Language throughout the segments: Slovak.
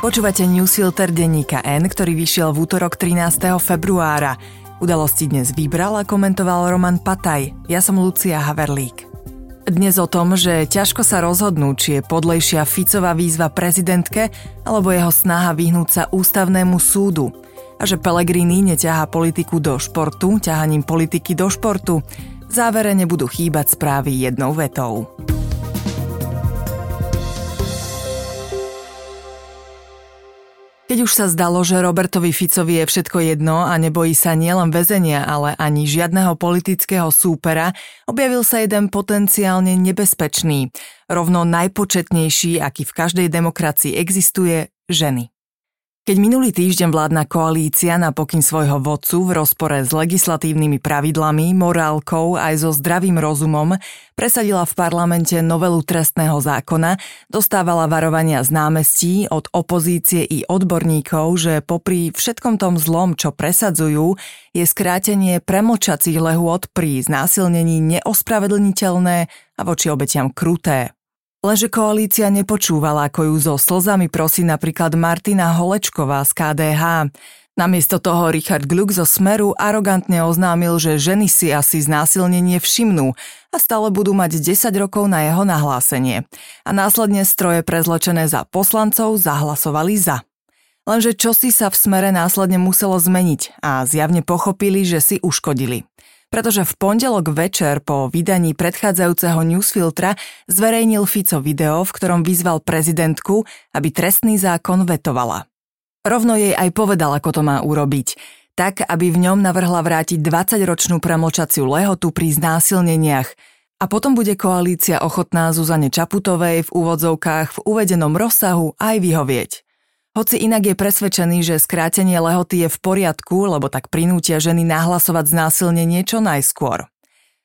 Počúvate newsfilter denníka N, ktorý vyšiel v útorok 13. februára. Udalosti dnes vybral a komentoval Roman Pataj. Ja som Lucia Haverlík. Dnes o tom, že ťažko sa rozhodnú, či je podlejšia Ficová výzva prezidentke alebo jeho snaha vyhnúť sa ústavnému súdu. A že Pellegrini neťahá politiku do športu, ťahaním politiky do športu. V závere nebudú chýbať správy jednou vetou. Keď už sa zdalo, že Robertovi Ficovi je všetko jedno a nebojí sa nielen väzenia, ale ani žiadneho politického súpera, objavil sa jeden potenciálne nebezpečný, rovno najpočetnejší, aký v každej demokracii existuje, ženy. Keď minulý týždeň vládna koalícia na pokyn svojho vodcu v rozpore s legislatívnymi pravidlami, morálkou aj so zdravým rozumom presadila v parlamente novelu trestného zákona, dostávala varovania z námestí od opozície i odborníkov, že popri všetkom tom zlom, čo presadzujú, je skrátenie premlčacích lehôd pri znásilnení neospravedlniteľné a voči obetiam kruté. Lenže koalícia nepočúvala, ako ju so slzami prosí napríklad Martina Holečková z KDH. Namiesto toho Richard Gluck zo Smeru arogantne oznámil, že ženy si asi znásilnenie všimnú a stále budú mať 10 rokov na jeho nahlásenie. A následne stroje prezlečené za poslancov zahlasovali za. Lenže čosi sa v smere následne muselo zmeniť a zjavne pochopili, že si uškodili pretože v pondelok večer po vydaní predchádzajúceho newsfiltra zverejnil Fico video, v ktorom vyzval prezidentku, aby trestný zákon vetovala. Rovno jej aj povedal, ako to má urobiť, tak, aby v ňom navrhla vrátiť 20-ročnú premlčaciu lehotu pri znásilneniach a potom bude koalícia ochotná Zuzane Čaputovej v úvodzovkách v uvedenom rozsahu aj vyhovieť. Hoci inak je presvedčený, že skrátenie lehoty je v poriadku, lebo tak prinútia ženy nahlasovať znásilnenie čo najskôr.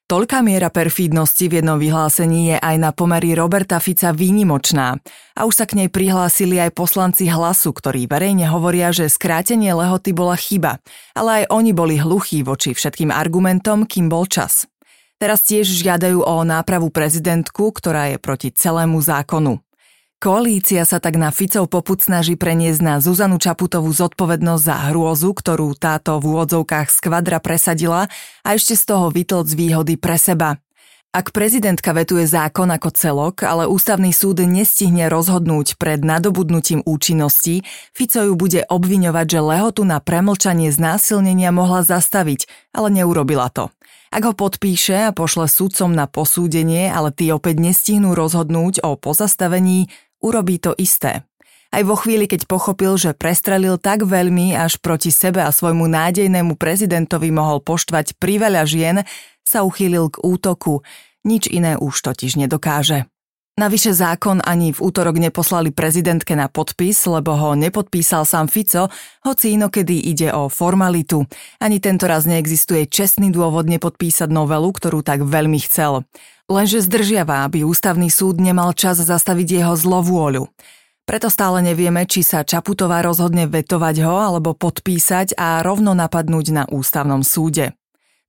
Toľká miera perfídnosti v jednom vyhlásení je aj na pomery Roberta Fica výnimočná a už sa k nej prihlásili aj poslanci hlasu, ktorí verejne hovoria, že skrátenie lehoty bola chyba, ale aj oni boli hluchí voči všetkým argumentom, kým bol čas. Teraz tiež žiadajú o nápravu prezidentku, ktorá je proti celému zákonu. Koalícia sa tak na Ficov poput snaží preniesť na Zuzanu Čaputovú zodpovednosť za hrôzu, ktorú táto v úvodzovkách skvadra presadila a ešte z toho vytlc výhody pre seba. Ak prezidentka vetuje zákon ako celok, ale ústavný súd nestihne rozhodnúť pred nadobudnutím účinnosti, Fico ju bude obviňovať, že lehotu na premlčanie znásilnenia mohla zastaviť, ale neurobila to. Ak ho podpíše a pošle sudcom na posúdenie, ale tí opäť nestihnú rozhodnúť o pozastavení, urobí to isté. Aj vo chvíli, keď pochopil, že prestrelil tak veľmi, až proti sebe a svojmu nádejnému prezidentovi mohol poštvať priveľa žien, sa uchýlil k útoku. Nič iné už totiž nedokáže. Navyše zákon ani v útorok neposlali prezidentke na podpis, lebo ho nepodpísal sám Fico, hoci inokedy ide o formalitu. Ani tento raz neexistuje čestný dôvod nepodpísať novelu, ktorú tak veľmi chcel. Lenže zdržiava, aby ústavný súd nemal čas zastaviť jeho zlovôľu. Preto stále nevieme, či sa Čaputová rozhodne vetovať ho alebo podpísať a rovno napadnúť na ústavnom súde.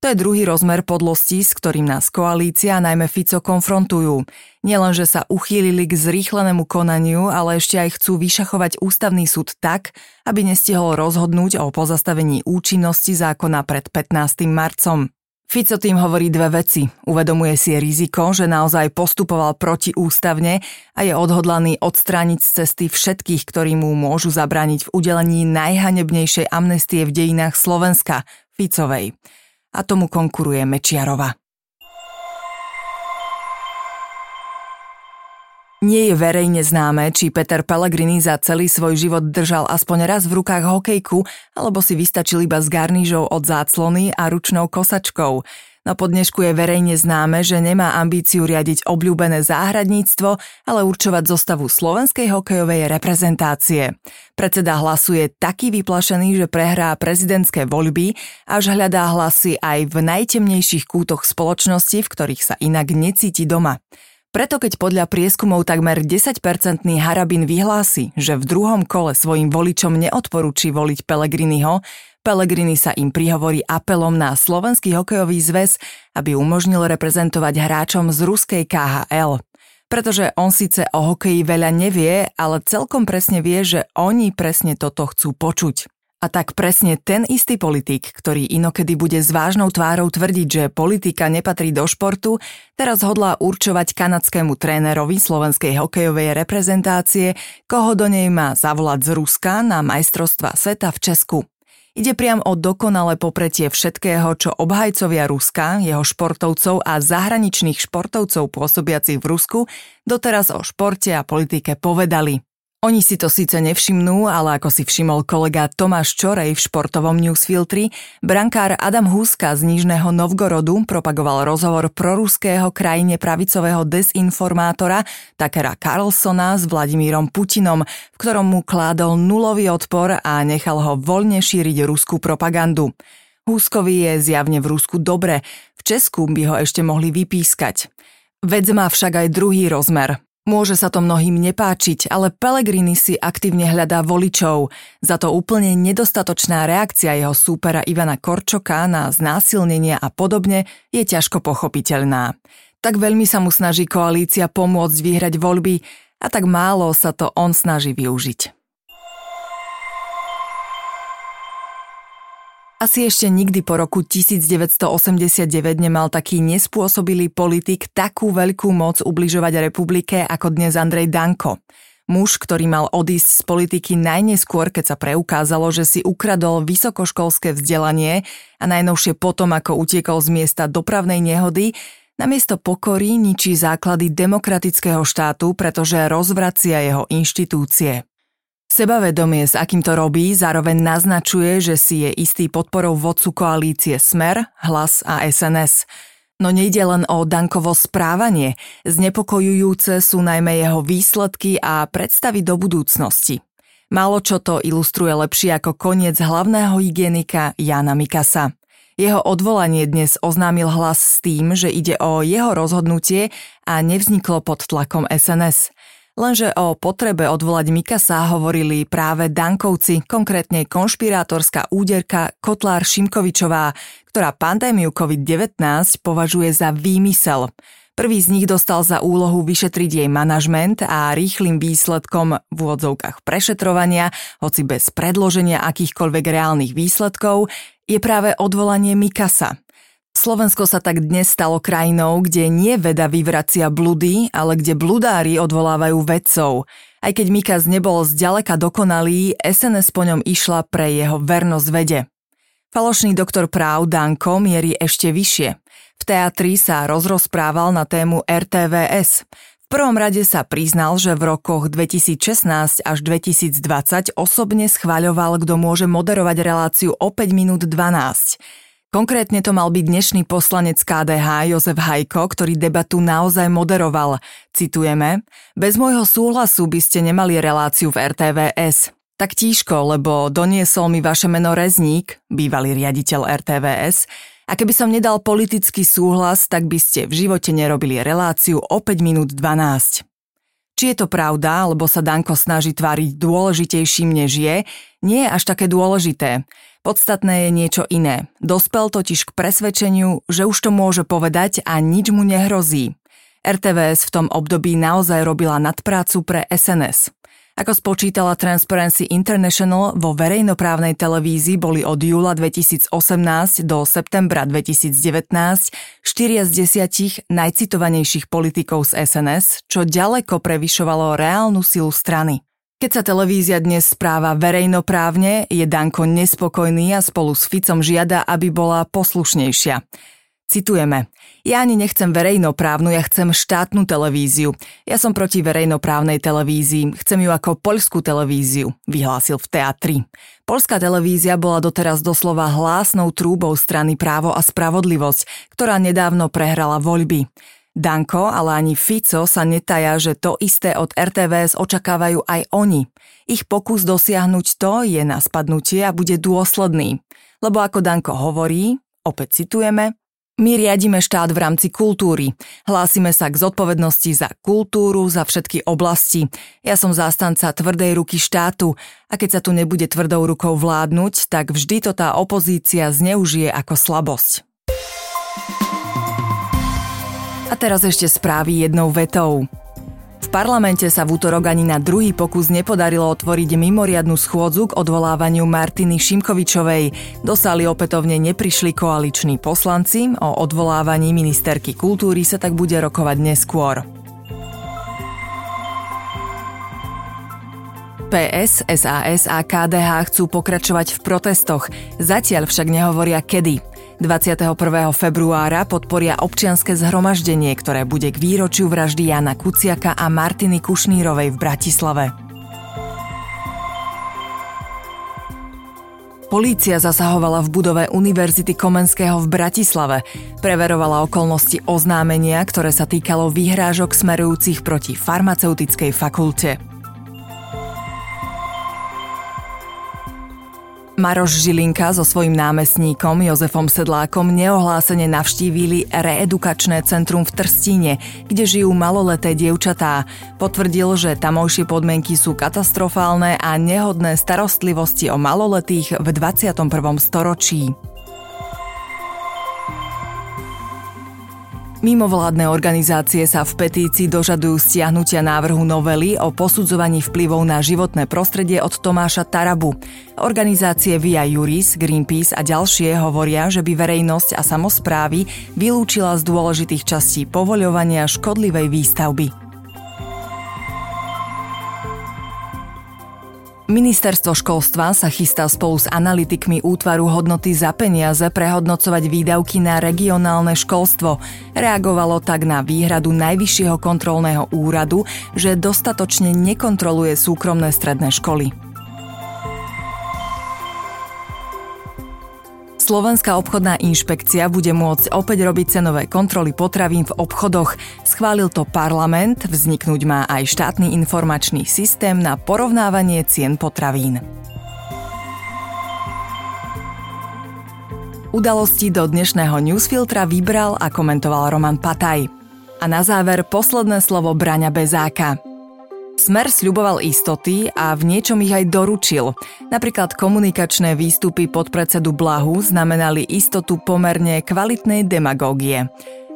To je druhý rozmer podlosti, s ktorým nás koalícia, najmä Fico, konfrontujú. Nielenže sa uchýlili k zrýchlenému konaniu, ale ešte aj chcú vyšachovať ústavný súd tak, aby nestihol rozhodnúť o pozastavení účinnosti zákona pred 15. marcom. Fico tým hovorí dve veci. Uvedomuje si riziko, že naozaj postupoval protiústavne a je odhodlaný odstrániť z cesty všetkých, ktorí mu môžu zabrániť v udelení najhanebnejšej amnestie v dejinách Slovenska, Ficovej a tomu konkuruje Mečiarova. Nie je verejne známe, či Peter Pellegrini za celý svoj život držal aspoň raz v rukách hokejku, alebo si vystačil iba s garnížou od záclony a ručnou kosačkou. No po dnešku je verejne známe, že nemá ambíciu riadiť obľúbené záhradníctvo, ale určovať zostavu slovenskej hokejovej reprezentácie. Predseda hlasuje taký vyplašený, že prehrá prezidentské voľby, až hľadá hlasy aj v najtemnejších kútoch spoločnosti, v ktorých sa inak necíti doma. Preto keď podľa prieskumov takmer 10-percentný Harabin vyhlási, že v druhom kole svojim voličom neodporúči voliť Pelegriniho, Pellegrini sa im prihovorí apelom na Slovenský hokejový zväz, aby umožnil reprezentovať hráčom z ruskej KHL. Pretože on síce o hokeji veľa nevie, ale celkom presne vie, že oni presne toto chcú počuť. A tak presne ten istý politik, ktorý inokedy bude s vážnou tvárou tvrdiť, že politika nepatrí do športu, teraz hodlá určovať kanadskému trénerovi slovenskej hokejovej reprezentácie, koho do nej má zavolať z Ruska na majstrovstva sveta v Česku. Ide priam o dokonalé popretie všetkého, čo obhajcovia Ruska, jeho športovcov a zahraničných športovcov pôsobiacich v Rusku doteraz o športe a politike povedali. Oni si to síce nevšimnú, ale ako si všimol kolega Tomáš Čorej v športovom newsfiltri, brankár Adam Huska z Nižného Novgorodu propagoval rozhovor proruského krajine pravicového desinformátora Takera Carlsona s Vladimírom Putinom, v ktorom mu kládol nulový odpor a nechal ho voľne šíriť ruskú propagandu. Húskovi je zjavne v Rusku dobre, v Česku by ho ešte mohli vypískať. Vec má však aj druhý rozmer. Môže sa to mnohým nepáčiť, ale Pellegrini si aktívne hľadá voličov. Za to úplne nedostatočná reakcia jeho súpera Ivana Korčoka na znásilnenia a podobne je ťažko pochopiteľná. Tak veľmi sa mu snaží koalícia pomôcť vyhrať voľby a tak málo sa to on snaží využiť. Asi ešte nikdy po roku 1989 nemal taký nespôsobilý politik takú veľkú moc ubližovať republike ako dnes Andrej Danko. Muž, ktorý mal odísť z politiky najneskôr, keď sa preukázalo, že si ukradol vysokoškolské vzdelanie a najnovšie potom, ako utiekol z miesta dopravnej nehody, namiesto pokory ničí základy demokratického štátu, pretože rozvracia jeho inštitúcie. Sebavedomie, s akým to robí, zároveň naznačuje, že si je istý podporou vodcu koalície Smer, Hlas a SNS. No nejde len o Dankovo správanie, znepokojujúce sú najmä jeho výsledky a predstavy do budúcnosti. Málo čo to ilustruje lepšie ako koniec hlavného hygienika Jana Mikasa. Jeho odvolanie dnes oznámil hlas s tým, že ide o jeho rozhodnutie a nevzniklo pod tlakom SNS. Lenže o potrebe odvolať Mikasa hovorili práve Dankovci, konkrétne konšpirátorská úderka Kotlár Šimkovičová, ktorá pandémiu COVID-19 považuje za výmysel. Prvý z nich dostal za úlohu vyšetriť jej manažment a rýchlým výsledkom v úvodzovkách prešetrovania, hoci bez predloženia akýchkoľvek reálnych výsledkov, je práve odvolanie Mikasa. Slovensko sa tak dnes stalo krajinou, kde nie veda vyvracia bludy, ale kde bludári odvolávajú vedcov. Aj keď Mikas nebol zďaleka dokonalý, SNS po ňom išla pre jeho vernosť vede. Falošný doktor práv Danko mierí ešte vyššie. V teatri sa rozrozprával na tému RTVS. V prvom rade sa priznal, že v rokoch 2016 až 2020 osobne schváľoval, kto môže moderovať reláciu o 5 minút 12. Konkrétne to mal byť dnešný poslanec KDH Jozef Hajko, ktorý debatu naozaj moderoval. Citujeme, bez môjho súhlasu by ste nemali reláciu v RTVS. Tak tížko, lebo doniesol mi vaše meno Rezník, bývalý riaditeľ RTVS, a keby som nedal politický súhlas, tak by ste v živote nerobili reláciu o 5 minút 12. Či je to pravda, alebo sa Danko snaží tváriť dôležitejším než je, nie je až také dôležité. Podstatné je niečo iné. Dospel totiž k presvedčeniu, že už to môže povedať a nič mu nehrozí. RTVS v tom období naozaj robila nadprácu pre SNS. Ako spočítala Transparency International, vo verejnoprávnej televízii boli od júla 2018 do septembra 2019 štyria z desiatich najcitovanejších politikov z SNS, čo ďaleko prevyšovalo reálnu silu strany. Keď sa televízia dnes správa verejnoprávne, je Danko nespokojný a spolu s Ficom žiada, aby bola poslušnejšia. Citujeme. Ja ani nechcem verejnoprávnu, ja chcem štátnu televíziu. Ja som proti verejnoprávnej televízii, chcem ju ako poľskú televíziu, vyhlásil v teatri. Polská televízia bola doteraz doslova hlásnou trúbou strany Právo a spravodlivosť, ktorá nedávno prehrala voľby. Danko, ale ani Fico sa netaja, že to isté od RTVS očakávajú aj oni. Ich pokus dosiahnuť to je na spadnutie a bude dôsledný. Lebo ako Danko hovorí, opäť citujeme, my riadime štát v rámci kultúry. Hlásime sa k zodpovednosti za kultúru, za všetky oblasti. Ja som zástanca tvrdej ruky štátu a keď sa tu nebude tvrdou rukou vládnuť, tak vždy to tá opozícia zneužije ako slabosť. A teraz ešte správy jednou vetou. V parlamente sa v útorok ani na druhý pokus nepodarilo otvoriť mimoriadnu schôdzu k odvolávaniu Martiny Šimkovičovej. Do sály opätovne neprišli koaliční poslanci, o odvolávaní ministerky kultúry sa tak bude rokovať neskôr. PS, SAS a KDH chcú pokračovať v protestoch, zatiaľ však nehovoria kedy. 21. februára podporia občianske zhromaždenie, ktoré bude k výročiu vraždy Jana Kuciaka a Martiny Kušnírovej v Bratislave. Polícia zasahovala v budove Univerzity Komenského v Bratislave. Preverovala okolnosti oznámenia, ktoré sa týkalo výhrážok smerujúcich proti farmaceutickej fakulte. Maroš Žilinka so svojím námestníkom Jozefom Sedlákom neohlásene navštívili reedukačné centrum v Trstíne, kde žijú maloleté dievčatá. Potvrdil, že tamojšie podmienky sú katastrofálne a nehodné starostlivosti o maloletých v 21. storočí. Mimovládne organizácie sa v petícii dožadujú stiahnutia návrhu novely o posudzovaní vplyvov na životné prostredie od Tomáša Tarabu. Organizácie Via Juris, Greenpeace a ďalšie hovoria, že by verejnosť a samozprávy vylúčila z dôležitých častí povoľovania škodlivej výstavby. Ministerstvo školstva sa chystá spolu s analytikmi útvaru hodnoty za peniaze prehodnocovať výdavky na regionálne školstvo. Reagovalo tak na výhradu Najvyššieho kontrolného úradu, že dostatočne nekontroluje súkromné stredné školy. Slovenská obchodná inšpekcia bude môcť opäť robiť cenové kontroly potravín v obchodoch. Schválil to parlament, vzniknúť má aj štátny informačný systém na porovnávanie cien potravín. Udalosti do dnešného newsfiltra vybral a komentoval Roman Pataj. A na záver posledné slovo Braňa Bezáka. Smer sľuboval istoty a v niečom ich aj doručil. Napríklad komunikačné výstupy podpredsedu Blahu znamenali istotu pomerne kvalitnej demagógie.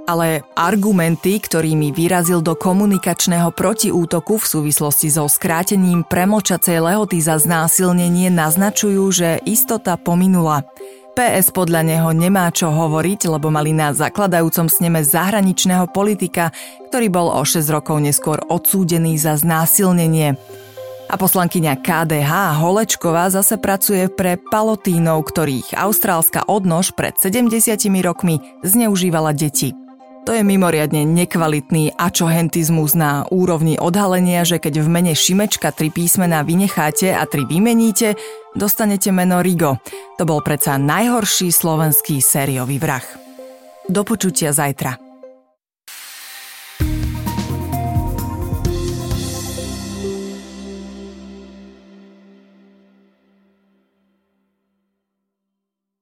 Ale argumenty, ktorými vyrazil do komunikačného protiútoku v súvislosti so skrátením premlčacej lehoty za znásilnenie naznačujú, že istota pominula. PS podľa neho nemá čo hovoriť, lebo mali na zakladajúcom sneme zahraničného politika, ktorý bol o 6 rokov neskôr odsúdený za znásilnenie. A poslankyňa KDH Holečková zase pracuje pre palotínov, ktorých austrálska odnož pred 70 rokmi zneužívala deti. To je mimoriadne nekvalitný ačohentizmus na úrovni odhalenia, že keď v mene Šimečka tri písmená vynecháte a tri vymeníte, dostanete meno Rigo. To bol predsa najhorší slovenský sériový vrah. Do počutia zajtra.